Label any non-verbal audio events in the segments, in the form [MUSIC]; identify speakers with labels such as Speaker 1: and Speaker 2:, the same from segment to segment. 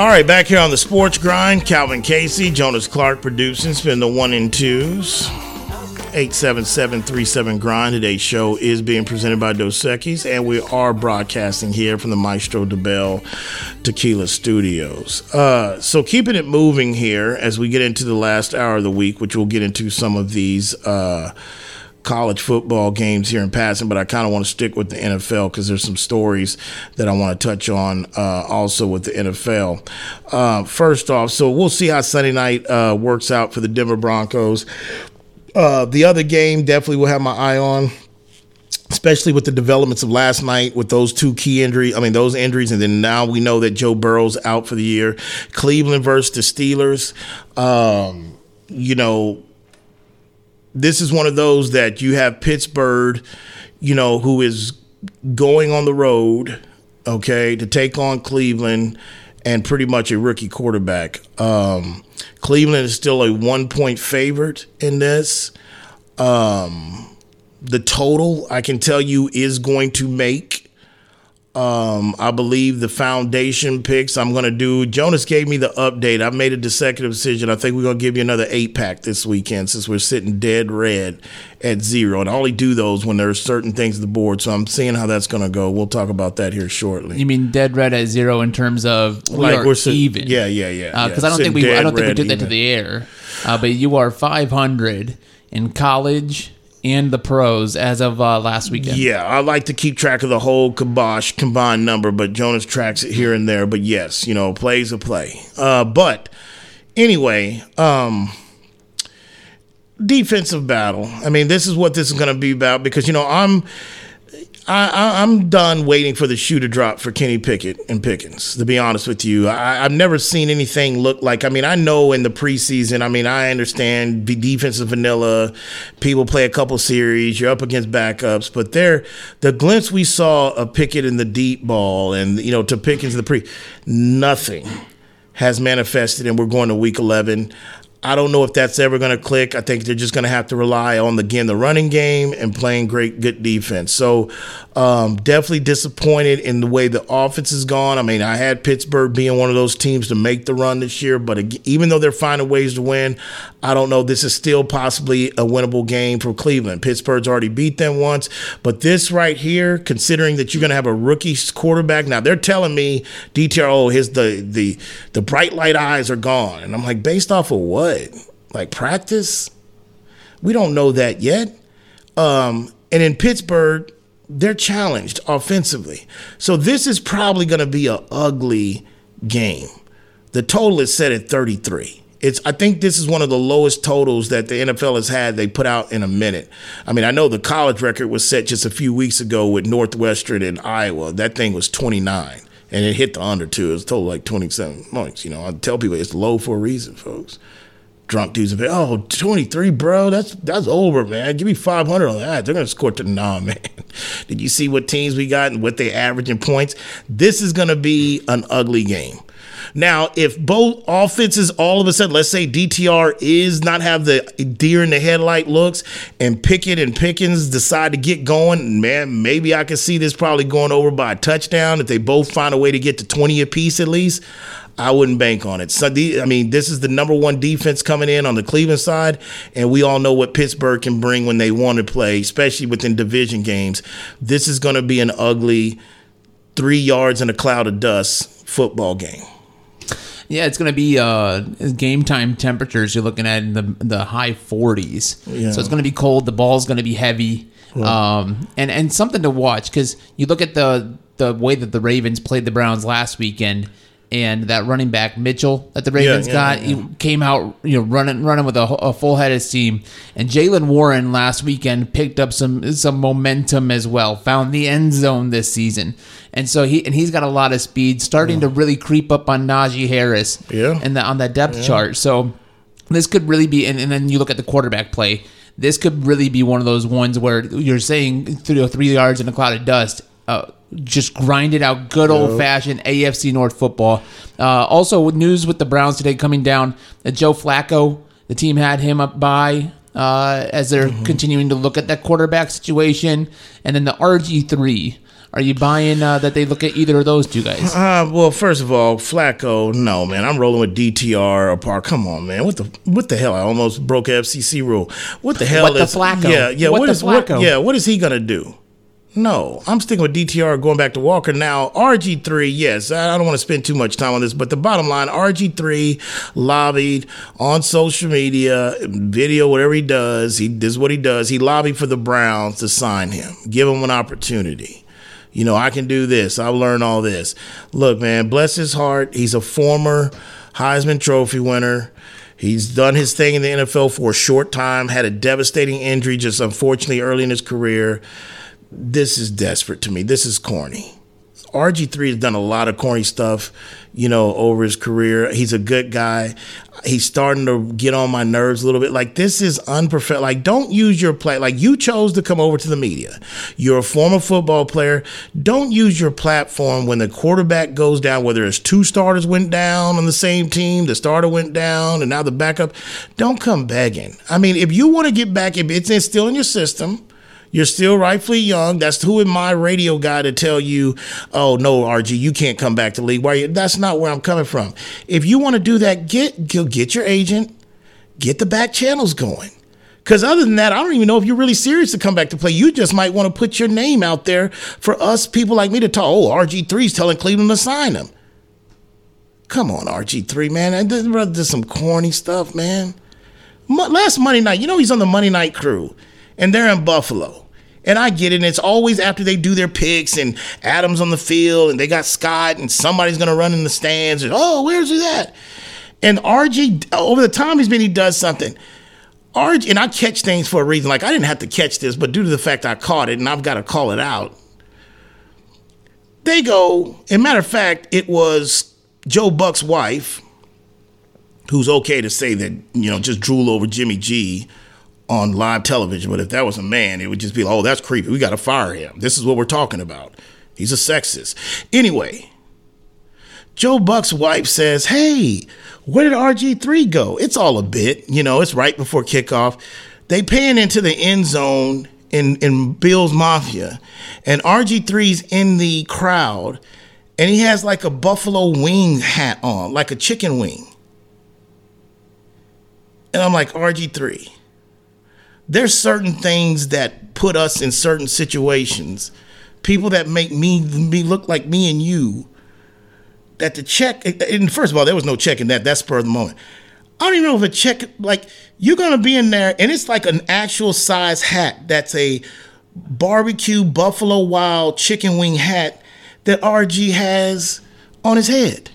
Speaker 1: All right, back here on the sports grind, Calvin Casey, Jonas Clark producing, spin the one and twos. 877 grind. Today's show is being presented by Dos Equis, and we are broadcasting here from the Maestro Dobel Tequila Studios. Uh, so, keeping it moving here as we get into the last hour of the week, which we'll get into some of these. Uh, college football games here in passing, but I kind of want to stick with the NFL because there's some stories that I want to touch on uh, also with the NFL. Uh, first off, so we'll see how Sunday night uh, works out for the Denver Broncos. Uh, the other game definitely will have my eye on. Especially with the developments of last night with those two key injuries, I mean those injuries, and then now we know that Joe Burrow's out for the year. Cleveland versus the Steelers. Um, you know, this is one of those that you have Pittsburgh, you know, who is going on the road, okay, to take on Cleveland and pretty much a rookie quarterback. Um, Cleveland is still a one point favorite in this. Um, the total, I can tell you, is going to make um, I believe the foundation picks I'm going to do. Jonas gave me the update. I made a consecutive decision. I think we're going to give you another eight pack this weekend since we're sitting dead red at zero. And I only do those when there's certain things on the board. So I'm seeing how that's going to go. We'll talk about that here shortly.
Speaker 2: You mean dead red at zero in terms of we
Speaker 1: like
Speaker 2: are
Speaker 1: we're sitting,
Speaker 2: even?
Speaker 1: Yeah, yeah, yeah.
Speaker 2: Because
Speaker 1: yeah.
Speaker 2: I don't think we I don't think we did that to the air. Uh, but you are 500 in college and the pros as of uh, last weekend.
Speaker 1: Yeah, I like to keep track of the whole kibosh combined number, but Jonas tracks it here and there. But yes, you know, plays a play. Uh, but anyway, um, defensive battle. I mean, this is what this is going to be about because you know I'm. I, I'm done waiting for the shoe to drop for Kenny Pickett and Pickens. To be honest with you, I, I've never seen anything look like. I mean, I know in the preseason. I mean, I understand the defensive vanilla. People play a couple series. You're up against backups, but there, the glimpse we saw of Pickett in the deep ball, and you know, to Pickens in the pre, nothing has manifested, and we're going to week 11. I don't know if that's ever going to click. I think they're just going to have to rely on again the running game and playing great good defense. So um, definitely disappointed in the way the offense has gone. I mean, I had Pittsburgh being one of those teams to make the run this year, but even though they're finding ways to win, I don't know. This is still possibly a winnable game for Cleveland. Pittsburgh's already beat them once, but this right here, considering that you're going to have a rookie quarterback, now they're telling me DTRO his the the the bright light eyes are gone, and I'm like, based off of what? Like practice? We don't know that yet. Um, and in Pittsburgh, they're challenged offensively. So this is probably going to be a ugly game. The total is set at 33. It's I think this is one of the lowest totals that the NFL has had they put out in a minute. I mean, I know the college record was set just a few weeks ago with Northwestern and Iowa. That thing was 29 and it hit the under too. It was total like 27 points, you know. I tell people it's low for a reason, folks drunk dudes and be, oh, 23, bro, that's that's over, man. Give me 500 on that. They're going to score to nah, [LAUGHS] man. Did you see what teams we got and what they average in points? This is going to be an ugly game. Now, if both offenses all of a sudden, let's say DTR is not have the deer in the headlight looks, and Pickett and Pickens decide to get going, man, maybe I can see this probably going over by a touchdown if they both find a way to get to 20 apiece at least. I wouldn't bank on it. So the, I mean, this is the number one defense coming in on the Cleveland side, and we all know what Pittsburgh can bring when they want to play, especially within division games. This is going to be an ugly three yards in a cloud of dust football game.
Speaker 2: Yeah, it's going to be uh, game time temperatures. You're looking at in the the high 40s,
Speaker 1: Yeah.
Speaker 2: so it's going to be cold. The ball's going to be heavy, um, and and something to watch because you look at the the way that the Ravens played the Browns last weekend, and that running back Mitchell that the Ravens
Speaker 1: yeah,
Speaker 2: got,
Speaker 1: yeah.
Speaker 2: he came out you know running running with a, a full head of steam, and Jaylen Warren last weekend picked up some some momentum as well, found the end zone this season. And so he and he's got a lot of speed, starting to really creep up on Najee Harris
Speaker 1: Yeah.
Speaker 2: and the, on that depth chart. So this could really be, and, and then you look at the quarterback play. This could really be one of those ones where you're saying three, three yards in a cloud of dust. Uh, just grind it out, good old fashioned AFC North football. Uh, also, news with the Browns today coming down, that Joe Flacco, the team had him up by uh, as they're continuing to look at that quarterback situation, and then the RG three. Are you buying uh, that they look at either of those two guys?
Speaker 1: Uh, well, first of all, Flacco, no man, I'm rolling with DTR or Park. Come on, man, what the what the hell? I almost broke FCC rule. What the hell
Speaker 2: What the
Speaker 1: is
Speaker 2: Flacco?
Speaker 1: Yeah, yeah.
Speaker 2: What
Speaker 1: what
Speaker 2: the
Speaker 1: is what?
Speaker 2: Flacco?
Speaker 1: Yeah, what is he gonna do? No, I'm sticking with DTR. Going back to Walker now. RG3, yes, I don't want to spend too much time on this, but the bottom line, RG3 lobbied on social media, video, whatever he does. He this is what he does. He lobbied for the Browns to sign him, give him an opportunity. You know, I can do this. I'll learn all this. Look, man, bless his heart. He's a former Heisman Trophy winner. He's done his thing in the NFL for a short time, had a devastating injury just unfortunately early in his career. This is desperate to me. This is corny. RG3 has done a lot of corny stuff, you know, over his career. He's a good guy. He's starting to get on my nerves a little bit. Like this is unprofessional. Like don't use your play. Like you chose to come over to the media. You're a former football player. Don't use your platform when the quarterback goes down. Whether it's two starters went down on the same team, the starter went down, and now the backup. Don't come begging. I mean, if you want to get back, if it's still in your system. You're still rightfully young. That's who am my radio guy to tell you, oh no, RG, you can't come back to league. Why? you- That's not where I'm coming from. If you want to do that, get get your agent, get the back channels going. Because other than that, I don't even know if you're really serious to come back to play. You just might want to put your name out there for us people like me to talk. Oh, RG3's telling Cleveland to sign him. Come on, RG3, man. This some corny stuff, man. Last Monday night, you know he's on the Monday night crew, and they're in Buffalo. And I get it, and it's always after they do their picks, and Adams on the field, and they got Scott, and somebody's gonna run in the stands, and oh, where's he at? And RG, over the time he's been, he does something. RG, and I catch things for a reason. Like I didn't have to catch this, but due to the fact I caught it, and I've got to call it out. They go, and matter of fact, it was Joe Buck's wife, who's okay to say that, you know, just drool over Jimmy G on live television. But if that was a man, it would just be like, oh, that's creepy. We got to fire him. This is what we're talking about. He's a sexist. Anyway, Joe Buck's wife says, hey, where did RG3 go? It's all a bit. You know, it's right before kickoff. They pan into the end zone in, in Bill's Mafia, and RG3's in the crowd, and he has like a buffalo wing hat on, like a chicken wing. And I'm like, RG3, there's certain things that put us in certain situations, people that make me, me look like me and you, that the check, and first of all, there was no check in that, that's of the moment. I don't even know if a check, like, you're gonna be in there, and it's like an actual size hat that's a barbecue Buffalo Wild chicken wing hat that RG has on his head.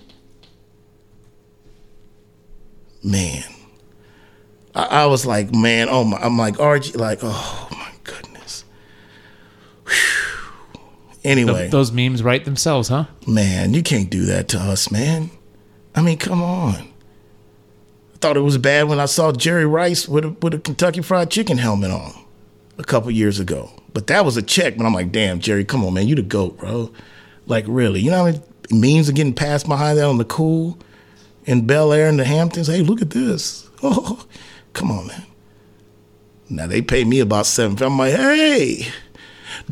Speaker 1: Man. I, I was like, man, oh my, I'm like, RG, like, oh my goodness. Whew. Anyway,
Speaker 2: Th- Those memes write themselves, huh?
Speaker 1: man, you can't do that to us, man. I mean, come on. I thought it was bad when I saw Jerry Rice with a, with a Kentucky Fried Chicken helmet on a couple years ago. But that was a check. But I'm like, damn, Jerry, come on, man, you the goat, bro. Like, really? You know how many memes are getting passed behind that on the cool in Bel Air and the Hamptons? Hey, look at this. [LAUGHS] Oh, come on, man. Now they pay me about seven. I'm like, hey,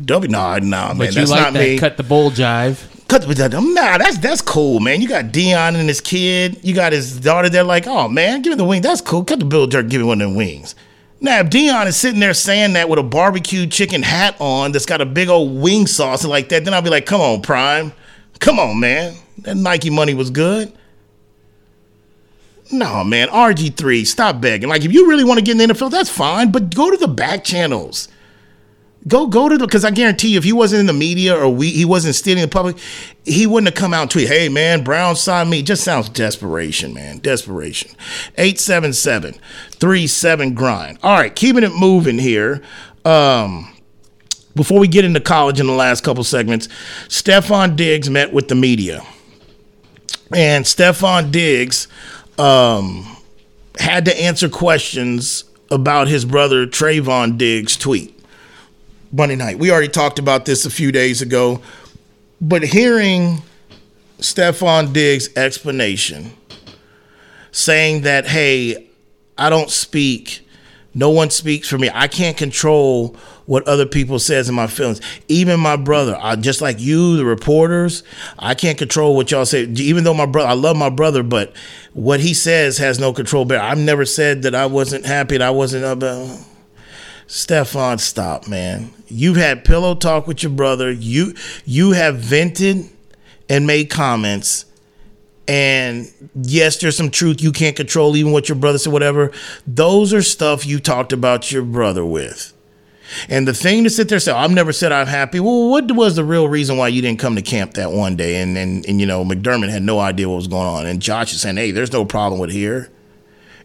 Speaker 1: W, nah, nah, man,
Speaker 2: But you
Speaker 1: that's
Speaker 2: like
Speaker 1: not
Speaker 2: that
Speaker 1: me.
Speaker 2: cut the bowl jive.
Speaker 1: Cut the nah, that's that's cool, man. You got Deion and his kid. You got his daughter They're like, oh man, give me the wing. That's cool. Cut the bill jerk, give me one of them wings. Now, if Deion is sitting there saying that with a barbecue chicken hat on that's got a big old wing sauce and like that, then I'll be like, come on, Prime. Come on, man. That Nike money was good. No, man. RG3, stop begging. Like, if you really want to get in the NFL, that's fine, but go to the back channels. Go go to the because I guarantee you, if he wasn't in the media or we he wasn't stealing the public, he wouldn't have come out and tweet, "Hey man, Brown signed me." Just sounds desperation, man, desperation. 877-37 grind. All right, keeping it moving here. Um, before we get into college in the last couple segments, Stefon Diggs met with the media, and Stefon Diggs um, had to answer questions about his brother Trevon Diggs' tweet. Monday night. We already talked about this a few days ago, but hearing Stefon Diggs' explanation saying that, hey, I don't speak No one speaks for me. I can't control what other people says in my feelings. Even my brother, I, just like you, the reporters, I can't control what y'all say. Even though my brother, I love my brother, but what he says has no control. I've never said that I wasn't happy. That I wasn't about. Uh, Stefon, stop, man. You've had pillow talk with your brother. You you have vented and made comments. And yes, there's some truth you can't control, even what your brother said, whatever. Those are stuff you talked about your brother with. And the thing to sit there and say, I've never said I'm happy. Well, what was the real reason why you didn't come to camp that one day? And, and, and you know, McDermott had no idea what was going on. And Josh is saying, hey, there's no problem with here.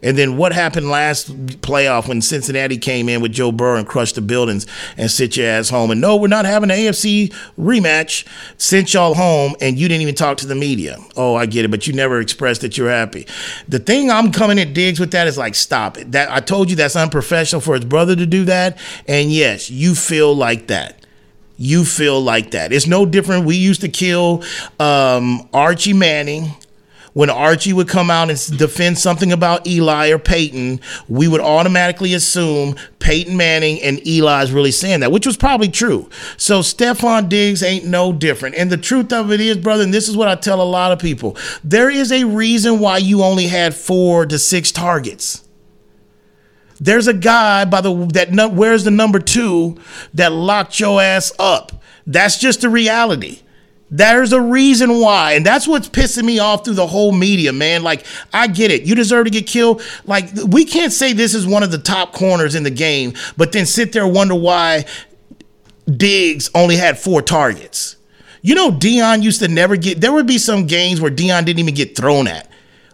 Speaker 1: And then what happened last playoff when Cincinnati came in with Joe Burrow and crushed the buildings and sit your ass home? And no, we're not having an AFC rematch. Sent y'all home and you didn't even talk to the media. Oh, I get it, but you never expressed that you're happy. The thing I'm coming at Diggs with that is like, stop it. That I told you that's unprofessional for his brother to do that. And yes, you feel like that you feel like that. It's no different. We used to kill um, Archie Manning when Archie would come out and defend something about Eli or Peyton, we would automatically assume Peyton Manning and Eli's really saying that, which was probably true. So Stefon Diggs ain't no different. And the truth of it is, brother, and this is what I tell a lot of people there is a reason why you only had four to six targets. There's a guy by the that where's the number two that locked your ass up. That's just the reality. There's a reason why. And that's what's pissing me off through the whole media, man. Like, I get it. You deserve to get killed. Like, we can't say this is one of the top corners in the game, but then sit there and wonder why Diggs only had four targets. You know, Deion used to never get, there would be some games where Deion didn't even get thrown at.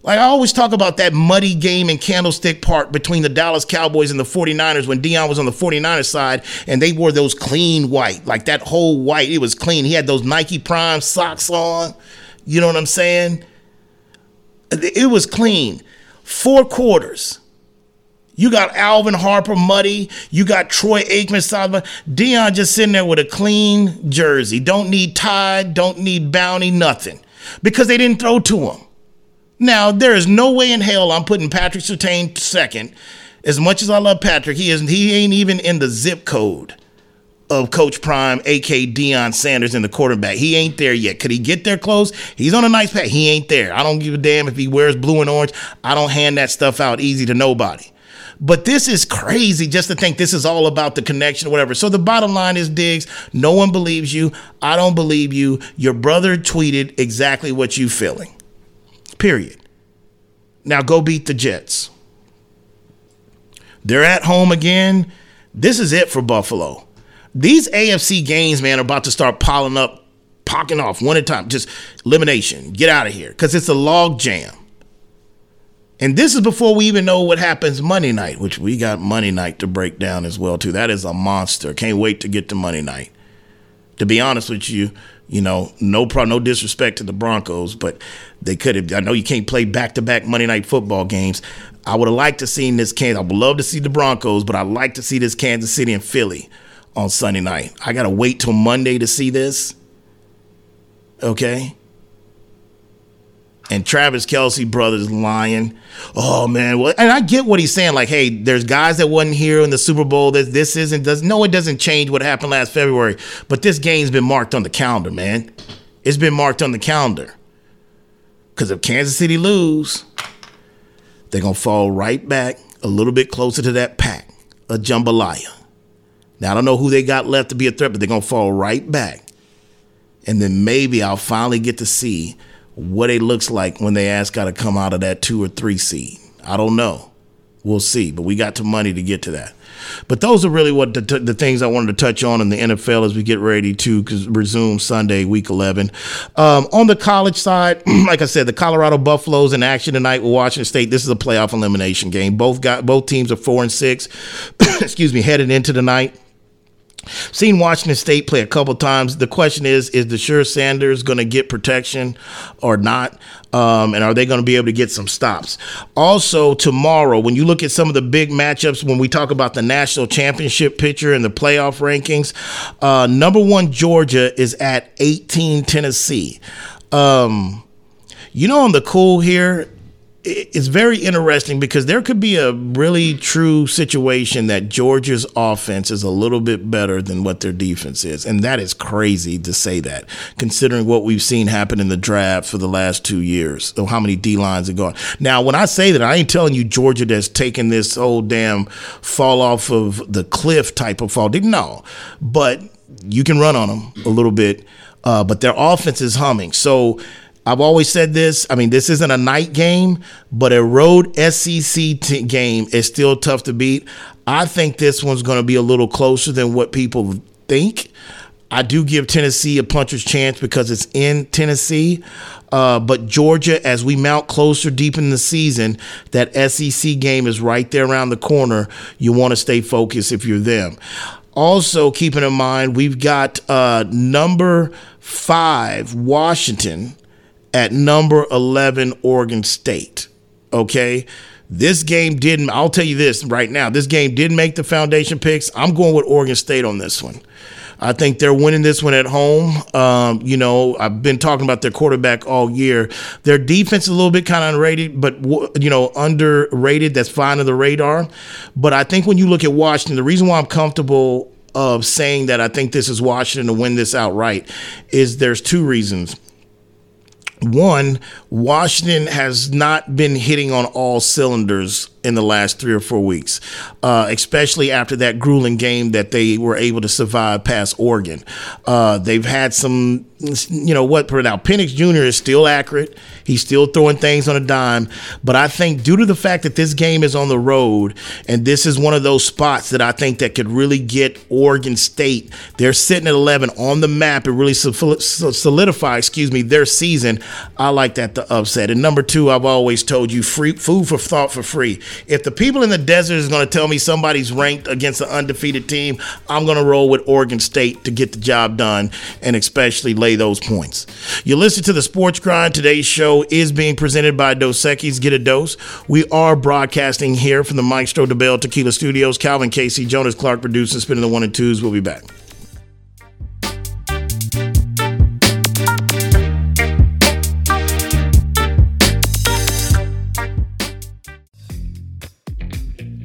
Speaker 1: Like I always talk about that muddy game in Candlestick Park between the Dallas Cowboys and the 49ers when Deion was on the 49ers side and they wore those clean white, like that whole white, it was clean. He had those Nike Prime socks on. You know what I'm saying? It was clean. Four quarters. You got Alvin Harper muddy. You got Troy Aikman side. Deion just sitting there with a clean jersey. Don't need Tide, don't need Bounty, nothing. Because they didn't throw to him. Now, there is no way in hell I'm putting Patrick Surtain second. As much as I love Patrick, he is he ain't even in the zip code of Coach Prime, aka Deion Sanders, in the quarterback. He ain't there yet. Could he get there close? He's on a nice path. He ain't there. I don't give a damn if he wears blue and orange. I don't hand that stuff out easy to nobody. But this is crazy just to think this is all about the connection or whatever. So the bottom line is, Diggs, no one believes you. I don't believe you. Your brother tweeted exactly what you feeling. Period. Now go beat the Jets. They're at home again. This is it for Buffalo. These AFC games, man, are about to start piling up, pocking off one at a time. Just elimination. Get out of here. Because it's a log jam. And this is before we even know what happens Monday night, which we got Monday night to break down as well, too. That is a monster. Can't wait to get to Monday night. To be honest with you, you know, no pro, no disrespect to the Broncos, but they could have. I know you can't play back to back Monday night football games. I would have liked to seen this Kansas. I would love to see the Broncos, but I like to see this Kansas City and Philly on Sunday night. I gotta wait till Monday to see this. Okay and Travis Kelce brothers lying. Oh man, well, and I get what he's saying. Like, hey, there's guys that wasn't here in the Super Bowl. That this isn't does no, it doesn't change what happened last February. But this game's been marked on the calendar, man. It's been marked on the calendar. Because if Kansas City lose, they're gonna fall right back a little bit closer to that pack, a jambalaya. Now I don't know who they got left to be a threat, but they're gonna fall right back. And then maybe I'll finally get to see what it looks like when they ask got to come out of that two or three seed. I don't know. We'll see. But we got the money to get to that. But those are really what the, t- the things I wanted to touch on in the NFL as we get ready to resume Sunday, week 11. Um, on the college side, [CLEARS THROAT] like I said, the Colorado Buffaloes in action tonight with Washington State. This is a playoff elimination game. Both got both teams are four and six. [CLEARS THROAT] excuse me, headed into the night. Seen Washington State play a couple times. The question is: Is Deshaun Sanders going to get protection or not? Um, and are they going to be able to get some stops? Also, tomorrow, when you look at some of the big matchups, when we talk about the national championship picture and the playoff rankings, uh, number one Georgia is at 18 Tennessee. Um, you know, on the cool here, it's very interesting because there could be a really true situation that Georgia's offense is a little bit better than what their defense is. And that is crazy to say that, considering what we've seen happen in the draft for the last two years, or how many D lines are gone. Now, when I say that, I ain't telling you Georgia that's taken this whole damn fall off of the cliff type of fall. No, but you can run on them a little bit. Uh, but their offense is humming. So, I've always said this. I mean, this isn't a night game, but a road SEC t- game is still tough to beat. I think this one's going to be a little closer than what people think. I do give Tennessee a puncher's chance because it's in Tennessee. Uh, but Georgia, as we mount closer deep in the season, that SEC game is right there around the corner. You want to stay focused if you're them. Also, keeping in mind, we've got uh, number five, Washington at number 11 Oregon State. Okay? This game didn't, I'll tell you this right now, this game didn't make the foundation picks. I'm going with Oregon State on this one. I think they're winning this one at home. Um, you know, I've been talking about their quarterback all year. Their defense is a little bit kind of underrated, but you know, underrated. That's fine on the radar. But I think when you look at Washington, the reason why I'm comfortable of saying that I think this is Washington to win this outright is there's two reasons one, Washington has not been hitting on all cylinders in the last three or four weeks, uh, especially after that grueling game that they were able to survive past Oregon. Uh, they've had some, you know, what for now? Penix Jr. is still accurate. He's still throwing things on a dime. But I think due to the fact that this game is on the road and this is one of those spots that I think that could really get Oregon State, they're sitting at 11 on the map and really solidify, excuse me, their season. I like that the upset. And number two, I've always told you, free food for thought for free. If the people in the desert is going to tell me somebody's ranked against an undefeated team, I'm going to roll with Oregon State to get the job done and especially lay those points. You listen to the Sports Grind. Today's show is being presented by Dos Equis. Get a dose. We are broadcasting here from the Maestro Dobel Tequila Studios. Calvin Casey, Jonas Clark producing, spinning the one and twos. We'll be back.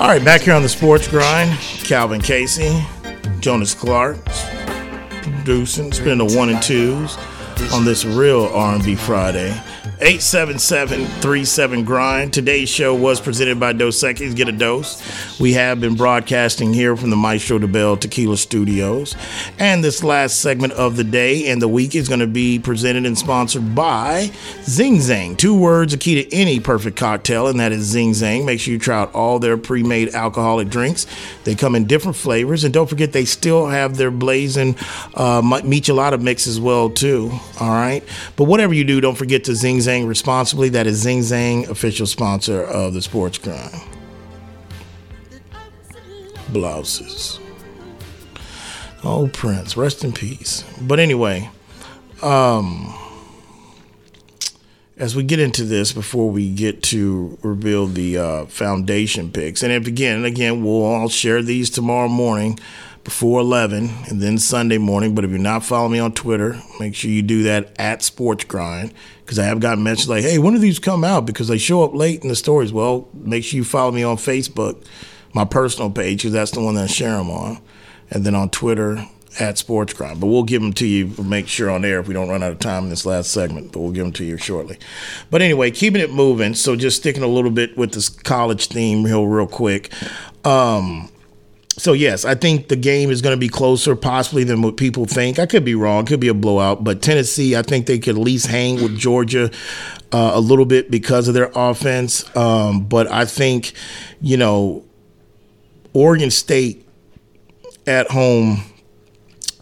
Speaker 1: All right, back here on the Sports Grind, Calvin Casey, Jonas Clark, producing, spinning the one and twos on this real R&B Friday. 877 grind. Today's show was presented by Dos Equis. Get a dose. We have been broadcasting here from the Maestro Dobel Tequila Studios. And this last segment of the day and the week is going to be presented and sponsored by Zing Zang. Two words, a key to any perfect cocktail, and that is Zing Zang. Make sure you try out all their pre made alcoholic drinks. They come in different flavors. And don't forget, they still have their blazing uh, michelada mix as well, too. All right. But whatever you do, don't forget to Zing Zang Zang responsibly. That is Zing Zang, official sponsor of the Sports Grind. Blouses. Oh, Prince, rest in peace. But anyway, um, as we get into this, before we get to reveal the uh, foundation picks, and if, again and again, we'll all share these tomorrow morning before 11 and then Sunday morning. But if you're not following me on Twitter, make sure you do that at Sports Grind because I have gotten messages like, hey, when do these come out? Because they show up late in the stories. Well, make sure you follow me on Facebook, my personal page, because that's the one that I share them on. And then on Twitter, at Sports Grind. But we'll give them to you, make sure on air if we don't run out of time in this last segment, but we'll give them to you shortly. But anyway, keeping it moving. So just sticking a little bit with this college theme real, real quick. Um, so yes, I think the game is going to be closer, possibly than what people think. I could be wrong; could be a blowout. But Tennessee, I think they could at least hang with Georgia uh, a little bit because of their offense. Um, but I think, you know, Oregon State at home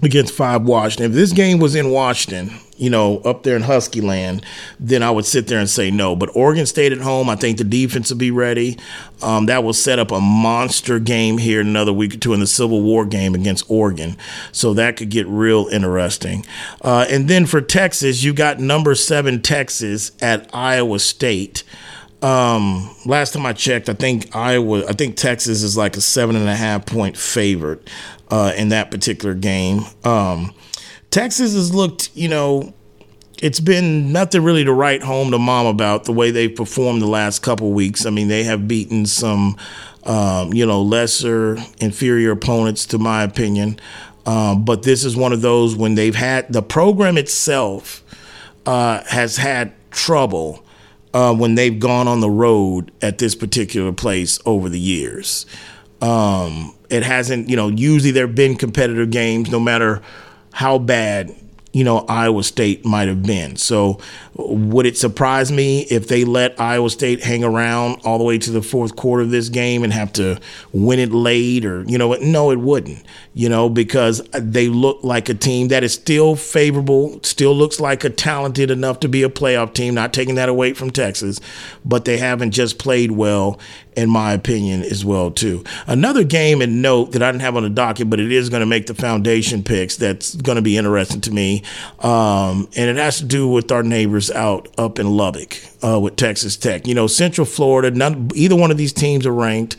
Speaker 1: against Five Washington. If this game was in Washington, you know, up there in Husky land, then I would sit there and say no. But Oregon State at home, I think the defense will be ready. Um, that will set up a monster game here in another week or two in the Civil War game against Oregon. So that could get real interesting. Uh, and then for Texas, you got number seven Texas at Iowa State. Um, last time I checked, I think Iowa, I think Texas is like a seven and a half point favorite uh, in that particular game. Um, Texas has looked, you know, it's been nothing really to write home to mom about the way they've performed the last couple weeks. I mean, they have beaten some, um, you know, lesser, inferior opponents, to my opinion. Um, but this is one of those when they've had the program itself uh, has had trouble uh, when they've gone on the road at this particular place over the years. Um, it hasn't, you know, usually there have been competitive games, no matter how bad you know, Iowa State might have been. So, would it surprise me if they let Iowa State hang around all the way to the fourth quarter of this game and have to win it late or, you know, no, it wouldn't, you know, because they look like a team that is still favorable, still looks like a talented enough to be a playoff team, not taking that away from Texas, but they haven't just played well in my opinion, as well too. Another game and note that I didn't have on the docket, but it is going to make the foundation picks. That's going to be interesting to me, um, and it has to do with our neighbors out up in Lubbock uh, with Texas Tech. You know, Central Florida. None, either one of these teams are ranked.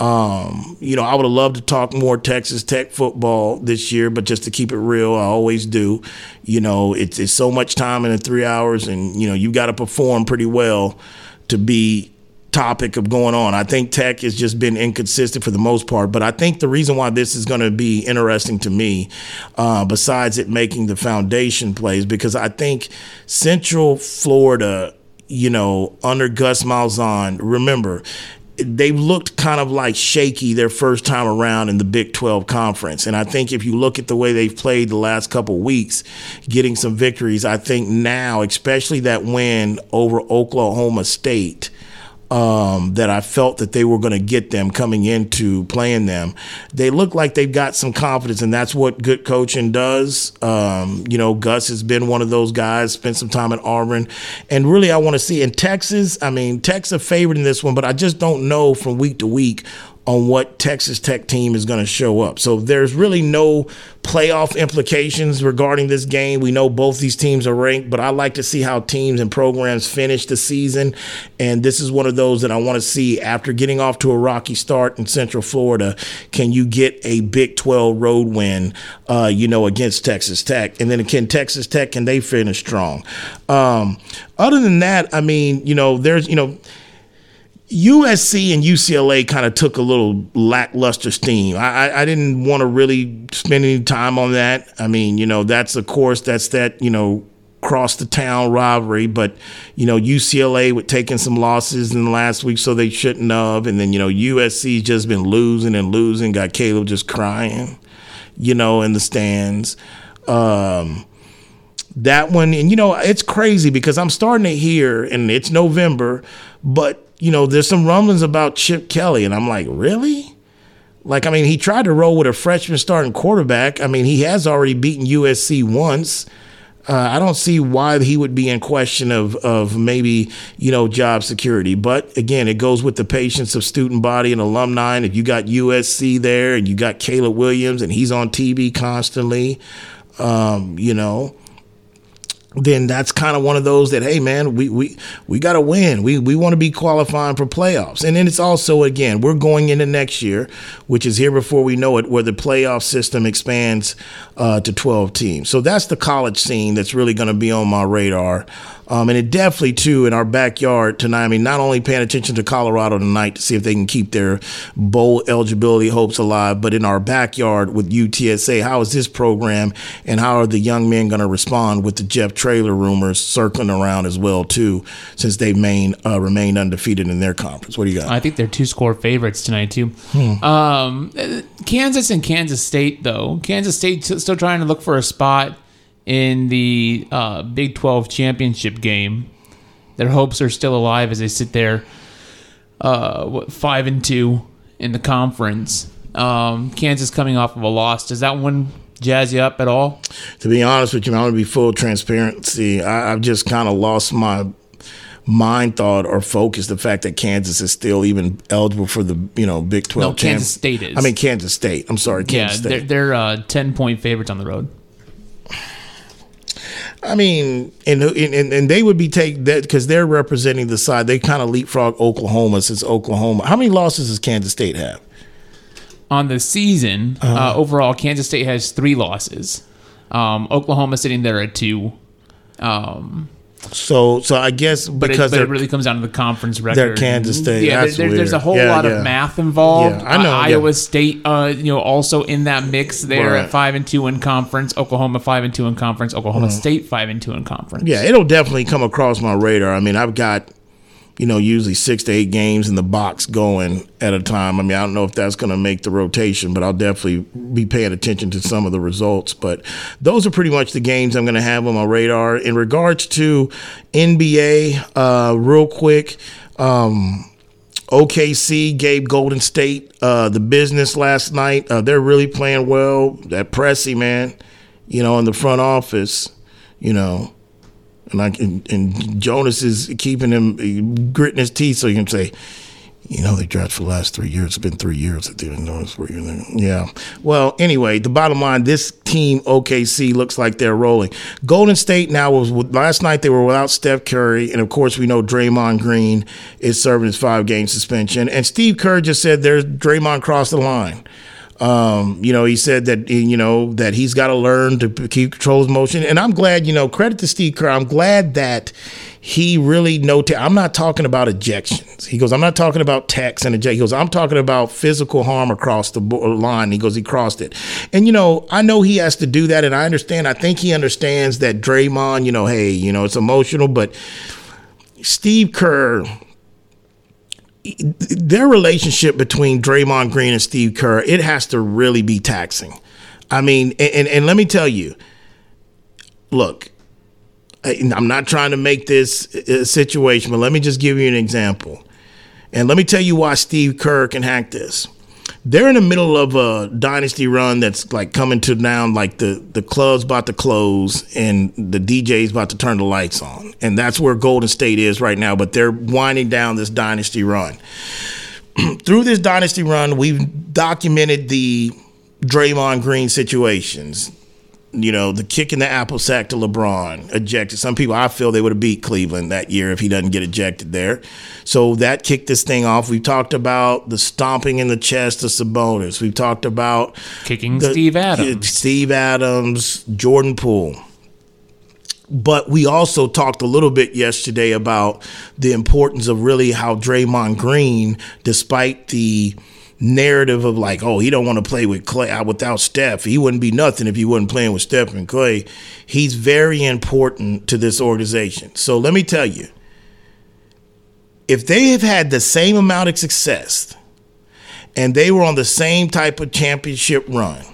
Speaker 1: Um, you know, I would have loved to talk more Texas Tech football this year, but just to keep it real, I always do. You know, it's, it's so much time in the three hours, and you know, you got to perform pretty well to be topic of going on. I think tech has just been inconsistent for the most part, but I think the reason why this is going to be interesting to me, uh, besides it making the foundation plays, because I think Central Florida, you know, under Gus Malzahn, remember, they looked kind of like shaky their first time around in the Big 12 conference. And I think if you look at the way they've played the last couple weeks, getting some victories, I think now, especially that win over Oklahoma State, um, that I felt that they were going to get them coming into playing them. They look like they've got some confidence, and that's what good coaching does. Um, you know, Gus has been one of those guys, spent some time at Auburn, and really I want to see in Texas. I mean, Texas favored in this one, but I just don't know from week to week on what Texas Tech team is going to show up. So there's really no playoff implications regarding this game. We know both these teams are ranked, but I like to see how teams and programs finish the season. And this is one of those that I want to see after getting off to a rocky start in Central Florida. Can you get a Big 12 road win, uh, you know, against Texas Tech? And then can Texas Tech, can they finish strong? Um, other than that, I mean, you know, there's, you know, USC and UCLA kind of took a little lackluster steam. I, I didn't want to really spend any time on that. I mean, you know, that's of course that's that you know cross the town rivalry, but you know UCLA with taking some losses in the last week, so they shouldn't have. And then you know USC just been losing and losing. Got Caleb just crying, you know, in the stands. Um, that one, and you know, it's crazy because I'm starting to hear, and it's November, but you know, there's some rumblings about Chip Kelly, and I'm like, really? Like, I mean, he tried to roll with a freshman starting quarterback. I mean, he has already beaten USC once. Uh, I don't see why he would be in question of of maybe you know job security. But again, it goes with the patience of student body and alumni. And if you got USC there and you got Caleb Williams and he's on TV constantly, um, you know, then that's kind of one of those that hey man we we we got to win. We we want to be qualifying for playoffs. And then it's also again we're going into next year which is here before we know it where the playoff system expands uh, to 12 teams. So that's the college scene that's really going to be on my radar um, and it definitely too in our backyard tonight. I mean, not only paying attention to Colorado tonight to see if they can keep their bowl eligibility hopes alive, but in our backyard with UTSA, how is this program and how are the young men going to respond with the Jeff Traylor rumors circling around as well too, since they main uh, remained undefeated in their conference. What do you got?
Speaker 2: I think they're two score favorites tonight too. Hmm. Um, Kansas and Kansas State though. Kansas State still trying to look for a spot in the uh, Big 12 championship game. Their hopes are still alive as they sit there, uh, what, five and two in the conference. Um, Kansas coming off of a loss. Does that one jazz you up at all?
Speaker 1: To be honest with you, I'm going to be full transparency. I, I've just kind of lost my mind thought or focus the fact that Kansas is still even eligible for the you know Big Twelve.
Speaker 2: No, Kansas State is.
Speaker 1: I mean Kansas State. I'm sorry, Kansas
Speaker 2: yeah,
Speaker 1: State.
Speaker 2: they're, they're uh, ten point favorites on the road.
Speaker 1: I mean, and and, and they would be take that because they're representing the side. They kind of leapfrog Oklahoma since Oklahoma. How many losses does Kansas State have?
Speaker 2: On the season, uh-huh. uh, overall, Kansas State has three losses. Um, Oklahoma sitting there at two. Um,
Speaker 1: so, so I guess because
Speaker 2: but it, but it really comes down to the conference record.
Speaker 1: They're Kansas State.
Speaker 2: Yeah,
Speaker 1: there,
Speaker 2: there's a whole yeah, lot yeah. of math involved.
Speaker 1: Yeah, I know. Uh,
Speaker 2: Iowa State, uh, you know, also in that mix there right. at five and two in conference. Oklahoma five and two in conference. Oklahoma mm. State five and two in conference.
Speaker 1: Yeah, it'll definitely come across my radar. I mean, I've got you know, usually six to eight games in the box going at a time. I mean, I don't know if that's going to make the rotation, but I'll definitely be paying attention to some of the results. But those are pretty much the games I'm going to have on my radar. In regards to NBA, uh, real quick, um, OKC gave Golden State uh, the business last night. Uh, they're really playing well. That Presti, man, you know, in the front office, you know and I and, and Jonas is keeping him gritting his teeth so he can say, you know, they draft for the last three years. It's been three years that they didn't notice where you're there. Yeah. Well, anyway, the bottom line, this team OKC looks like they're rolling. Golden State now was last night they were without Steph Curry, and of course we know Draymond Green is serving his five game suspension. And Steve Kerr just said there's Draymond crossed the line. Um, you know, he said that you know that he's got to learn to keep control his motion, and I'm glad. You know, credit to Steve Kerr. I'm glad that he really noted. I'm not talking about ejections. He goes, I'm not talking about tax and eject. He goes, I'm talking about physical harm across the line. He goes, he crossed it, and you know, I know he has to do that, and I understand. I think he understands that Draymond. You know, hey, you know, it's emotional, but Steve Kerr their relationship between Draymond Green and Steve Kerr, it has to really be taxing. I mean, and, and let me tell you, look, I'm not trying to make this a situation, but let me just give you an example. And let me tell you why Steve Kerr can hack this they're in the middle of a dynasty run that's like coming to down like the the club's about to close and the DJ's about to turn the lights on. And that's where Golden State is right now, but they're winding down this dynasty run. [CLEARS THROAT] Through this dynasty run, we've documented the Draymond Green situations you know, the kick in the apple sack to LeBron, ejected. Some people, I feel they would have beat Cleveland that year if he doesn't get ejected there. So that kicked this thing off. We've talked about the stomping in the chest of Sabonis. We've talked about
Speaker 2: kicking the, Steve Adams,
Speaker 1: Steve Adams, Jordan Poole. But we also talked a little bit yesterday about the importance of really how Draymond Green, despite the narrative of like, oh, he don't want to play with Clay uh, without Steph. He wouldn't be nothing if he wasn't playing with Steph and Clay. He's very important to this organization. So let me tell you, if they have had the same amount of success and they were on the same type of championship run,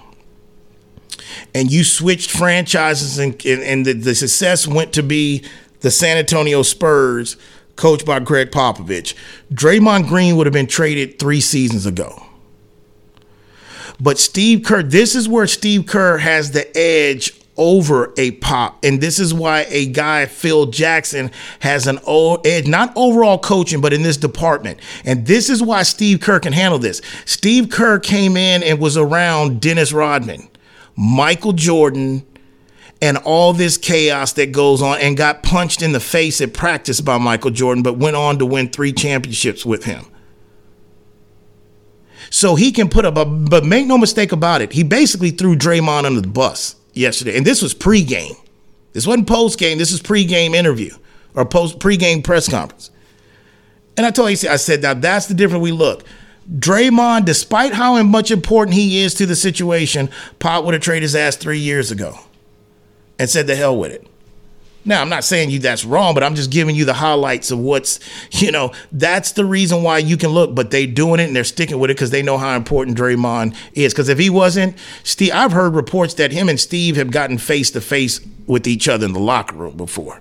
Speaker 1: and you switched franchises and, and, and the, the success went to be the San Antonio Spurs – coached by Gregg Popovich. Draymond Green would have been traded three seasons ago. But Steve Kerr, this is where Steve Kerr has the edge over a pop. And this is why a guy, Phil Jackson, has an edge, not overall coaching, but in this department. And this is why Steve Kerr can handle this. Steve Kerr came in and was around Dennis Rodman, Michael Jordan, and all this chaos that goes on and got punched in the face at practice by Michael Jordan, but went on to win three championships with him. So he can put up, a, but make no mistake about it, he basically threw Draymond under the bus yesterday. And this was pregame. This wasn't postgame. This is pregame interview or post pregame press conference. And I told you, I said, now that's the difference we look. Draymond, despite how much important he is to the situation, Pop would have traded his ass three years ago and said the hell with it. Now, I'm not saying you that's wrong, but I'm just giving you the highlights of what's, you know, that's the reason why you can look, but they doing it and they're sticking with it because they know how important Draymond is. Because if he wasn't, Steve, I've heard reports that him and Steve have gotten face to face with each other in the locker room before.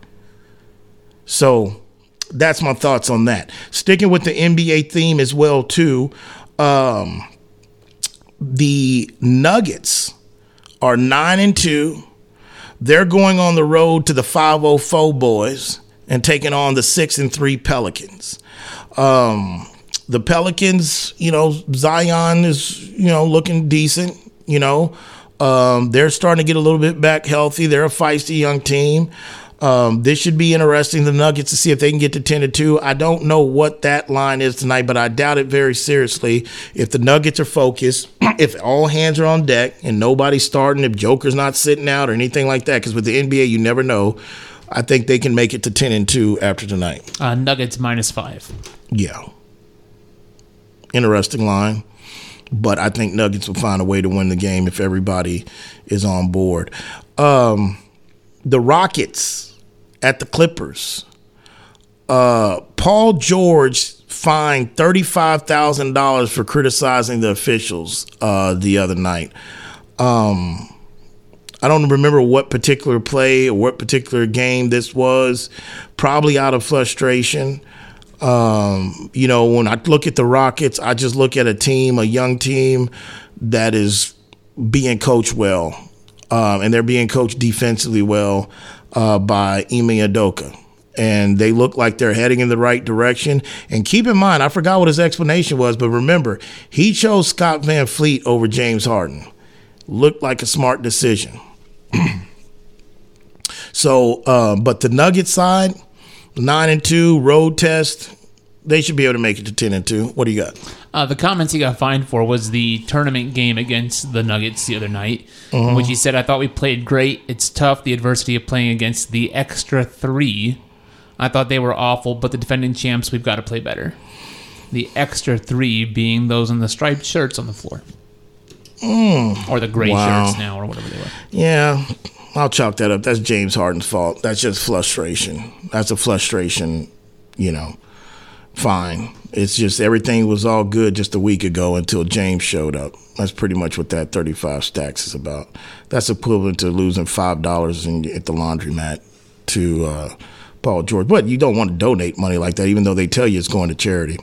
Speaker 1: So that's my thoughts on that. Sticking with the NBA theme as well, too. Um, the Nuggets are nine and two they're going on the road to the 504 boys and taking on the 6 and 3 Pelicans. Um, the Pelicans, you know, Zion is, you know, looking decent, you know. Um, they're starting to get a little bit back healthy. They're a feisty young team. Um, this should be interesting. The Nuggets to see if they can get to ten to two. I don't know what that line is tonight, but I doubt it very seriously. If the Nuggets are focused, [CLEARS THROAT] if all hands are on deck and nobody's starting, if Joker's not sitting out or anything like that, because with the NBA you never know. I think they can make it to ten and two after tonight.
Speaker 2: Uh, Nuggets minus five.
Speaker 1: Yeah, interesting line but I think Nuggets will find a way to win the game if everybody is on board. Um, the Rockets at the Clippers. Uh, Paul George fined thirty-five thousand dollars for criticizing the officials uh, the other night. Um, I don't remember what particular play or what particular game this was. Probably out of frustration. Um, you know, when I look at the Rockets, I just look at a team, a young team that is being coached well um, and they're being coached defensively well uh, by Ime Udoka. And they look like they're heading in the right direction. And keep in mind, I forgot what his explanation was, but remember, he chose Scott VanVleet over James Harden. Looked like a smart decision. [CLEARS THROAT] so, uh, but the Nugget side, nine and two road test, they should be able to make it to ten and two. What do you got?
Speaker 2: Uh, the comments he got fined for was the tournament game against the Nuggets the other night, uh-huh. which he said, "I thought we played great. It's tough the adversity of playing against the extra three. I thought they were awful, but the defending champs, we've got to play better. The extra three being those in the striped shirts on the floor,
Speaker 1: mm.
Speaker 2: or the gray wow. shirts now, or whatever they were.
Speaker 1: Yeah." I'll chalk that up. That's James Harden's fault. That's just frustration. That's a frustration, you know fine. It's just everything was all good just a week ago until James showed up. That's pretty much what that 35 stacks is about. That's equivalent to losing $5 at the laundromat to uh, Paul George. But you don't want to donate money like that, even though they tell you it's going to charity.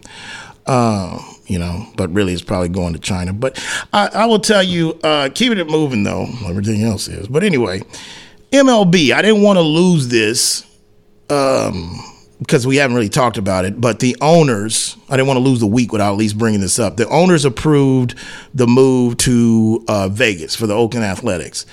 Speaker 1: Uh, you know, but really it's probably going to China. But I, I will tell you, uh, keeping it moving though, everything else is. But anyway, MLB, I didn't want to lose this. Um, because we haven't really talked about it, but the owners, I didn't want to lose the week without at least bringing this up. The owners approved the move to uh, Vegas for the Oakland Athletics.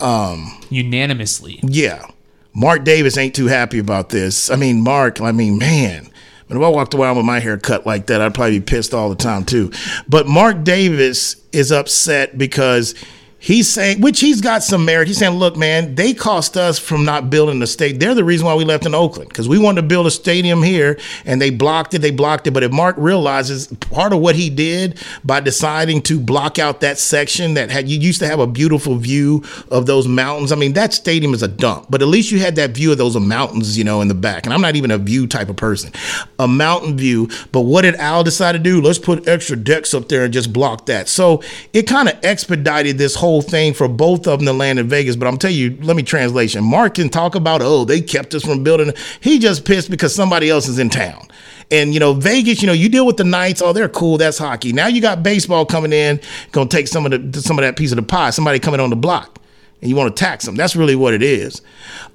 Speaker 1: Um,
Speaker 2: Unanimously.
Speaker 1: Yeah. Mark Davis ain't too happy about this. I mean, Mark, I mean, man, but if I walked around with my hair cut like that, I'd probably be pissed all the time too. But Mark Davis is upset because He's saying, which he's got some merit. He's saying, look, man, they cost us from not building the state. They're the reason why we left in Oakland because we wanted to build a stadium here and they blocked it. They blocked it. But if Mark realizes part of what he did by deciding to block out that section that had, you used to have a beautiful view of those mountains. I mean, that stadium is a dump, but at least you had that view of those mountains, you know, in the back. And I'm not even a view type of person, a mountain view. But what did Al decide to do? Let's put extra decks up there and just block that. So it kind of expedited this whole whole thing for both of them to land in Vegas. But I'm telling you, let me translation. Mark can talk about, oh, they kept us from building. He just pissed because somebody else is in town. And you know, Vegas, you know, you deal with the Knights. Oh, they're cool. That's hockey. Now you got baseball coming in, gonna take some of the some of that piece of the pie. Somebody coming on the block. and you want to tax them. That's really what it is.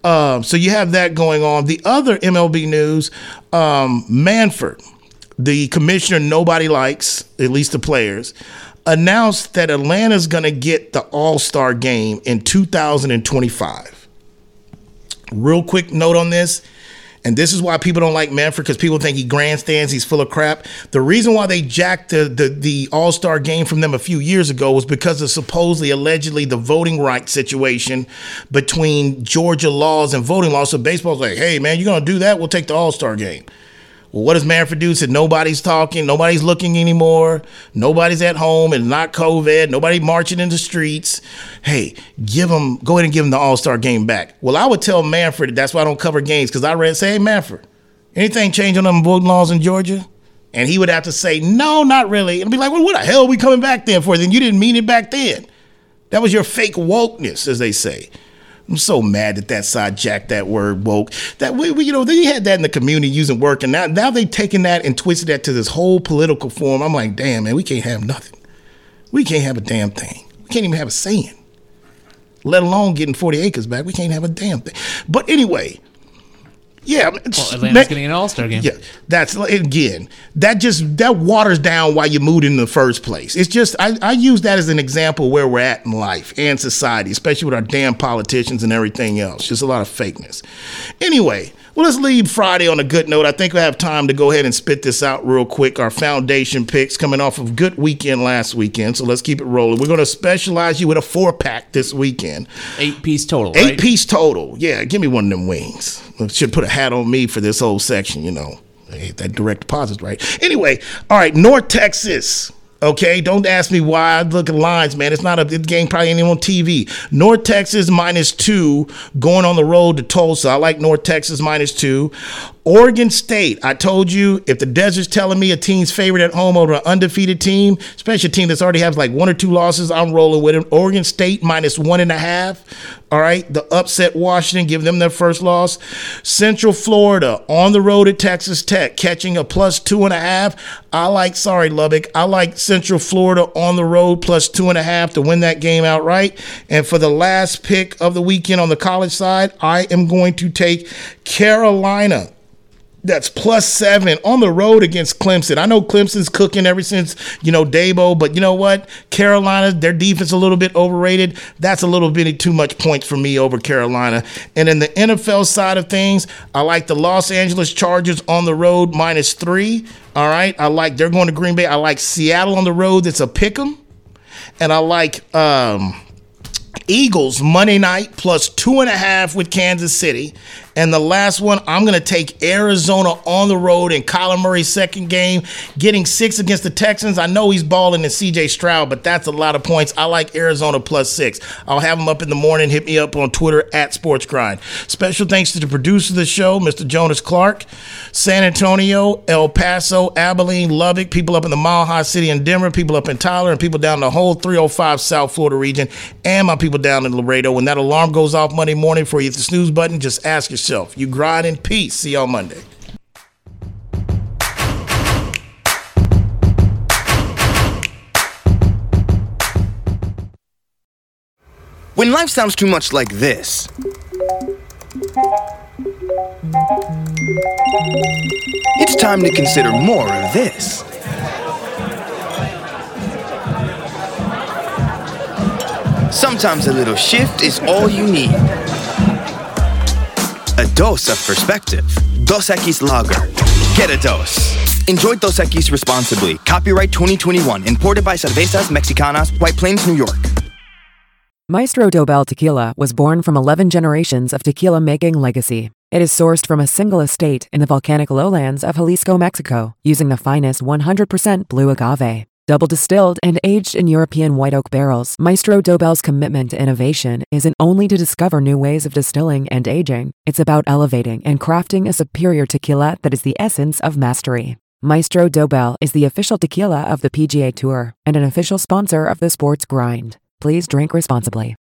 Speaker 1: Um, so you have that going on. The other MLB news, um, Manfred, the commissioner nobody likes, at least the players, announced that Atlanta's going to get the All Star game in 2025. Real quick note on this. And this is why people don't like Manfred because people think he grandstands, he's full of crap. The reason why they jacked the, the, the All Star game from them a few years ago was because of supposedly, allegedly, the voting rights situation between Georgia laws and voting laws. So baseball's like, hey, man, you're going to do that? We'll take the All Star game. Well, what does Manfred do? Said nobody's talking, nobody's looking anymore, nobody's at home, and not COVID, nobody marching in the streets. Hey, give them, go ahead and give them the All Star game back. Well, I would tell Manfred that's why I don't cover games because I read say, hey, Manfred, anything change on them voting laws in Georgia? And he would have to say, no, not really. And be like, well, what the hell are we coming back then for? Then you didn't mean it back then. That was your fake wokeness, as they say. I'm so mad that that side jacked that word woke. That we, we, you know, they had that in the community using work, and now now they taking that and twisted that to this whole political form. I'm like, damn, man, we can't have nothing. We can't have a damn thing. We can't even have a saying. Let alone getting 40 acres back. We can't have a damn thing. But anyway, yeah,
Speaker 2: well, Atlanta's getting an All Star game.
Speaker 1: Yeah, that's again that just that waters down why you moved in the first place. It's just I, I use that as an example where we're at in life and society, especially with our damn politicians and everything else. Just a lot of fakeness. Anyway, well, let's leave Friday on a good note. I think we have time to go ahead and spit this out real quick. Our foundation picks coming off of good weekend last weekend, so let's keep it rolling. We're going to specialize you with a four pack this weekend.
Speaker 2: Eight piece total.
Speaker 1: Eight
Speaker 2: right?
Speaker 1: piece total. Yeah, give me one of them wings. Should put a hat on me for this whole section, you know. That direct deposit, right? Anyway, all right, North Texas. Okay, don't ask me why I look at lines, man. It's not a game, probably ain't on TV. North Texas minus two going on the road to Tulsa. I like North Texas minus two. Oregon State, I told you, if the desert's telling me a team's favorite at home over an undefeated team, especially a team that's already has like one or two losses, I'm rolling with it. Oregon State minus one and a half. All right, the upset Washington, give them their first loss. Central Florida on the road at Texas Tech, catching a plus two and a half. I like, sorry, Lubbock, I like Central Florida on the road plus two and a half to win that game outright. And for the last pick of the weekend on the college side, I am going to take Carolina that's plus seven on the road against Clemson. I know Clemson's cooking ever since, you know, Dabo, but you know what? Carolina, their defense a little bit overrated. That's a little bit too much points for me over Carolina. And in the NFL side of things, I like the Los Angeles Chargers on the road minus three. All right. I like they're going to Green Bay. I like Seattle on the road. That's a pick 'em. And I like um Eagles Monday night plus two and a half with Kansas City. And the last one, I'm going to take Arizona on the road in Kyler Murray's second game, getting six against the Texans. I know he's balling in CJ Stroud, but that's a lot of points. I like Arizona plus six. I'll have him up in the morning. Hit me up on Twitter at Sports Grind. Special thanks to the producer of the show, Mr. Jonas Clark, San Antonio, El Paso, Abilene, Lubbock, people up in the Mile High City in Denver, people up in Tyler, and people down the whole 305 South Florida region, and my people down in Laredo. When that alarm goes off Monday morning for you hit the snooze button, just ask yourself yourself. You grind in peace. See on Monday.
Speaker 3: When life sounds too much like this, it's time to consider more of this. Sometimes a little shift is all you need. A dose of perspective. Dos Equis Lager. Get a dose. Enjoy Dos Equis responsibly. Copyright 2021. Imported by Cervezas Mexicanas, White Plains, New York.
Speaker 4: Maestro Dobel Tequila was born from 11 generations of tequila making legacy. It is sourced from a single estate in the volcanic lowlands of Jalisco, Mexico, using the finest 100% blue agave. Double distilled and aged in European white oak barrels, Maestro Dobel's commitment to innovation isn't only to discover new ways of distilling and aging, it's about elevating and crafting a superior tequila that is the essence of mastery. Maestro Dobel is the official tequila of the PGA Tour and an official sponsor of the Sports Grind. Please drink responsibly.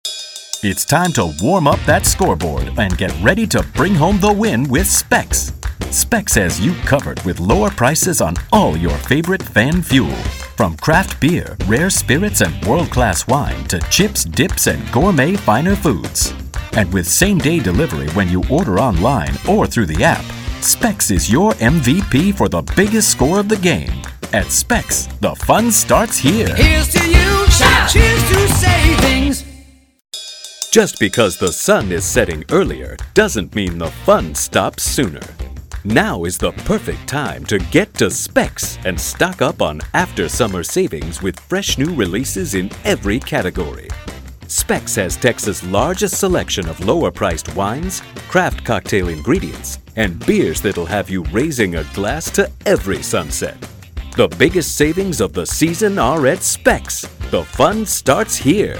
Speaker 5: It's time to warm up that scoreboard and get ready to bring home the win with Specs. Specs has you covered with lower prices on all your favorite fan fuel. From craft beer, rare spirits, and world class wine to chips, dips, and gourmet finer foods. And with same day delivery when you order online or through the app, Specs is your MVP for the biggest score of the game. At Specs, the fun starts here.
Speaker 6: Here's to you, cheers to savings.
Speaker 5: Just because the sun is setting earlier doesn't mean the fun stops sooner. Now is the perfect time to get to Specs and stock up on after summer savings with fresh new releases in every category. Specs has Texas' largest selection of lower priced wines, craft cocktail ingredients, and beers that'll have you raising a glass to every sunset. The biggest savings of the season are at Specs. The fun starts here.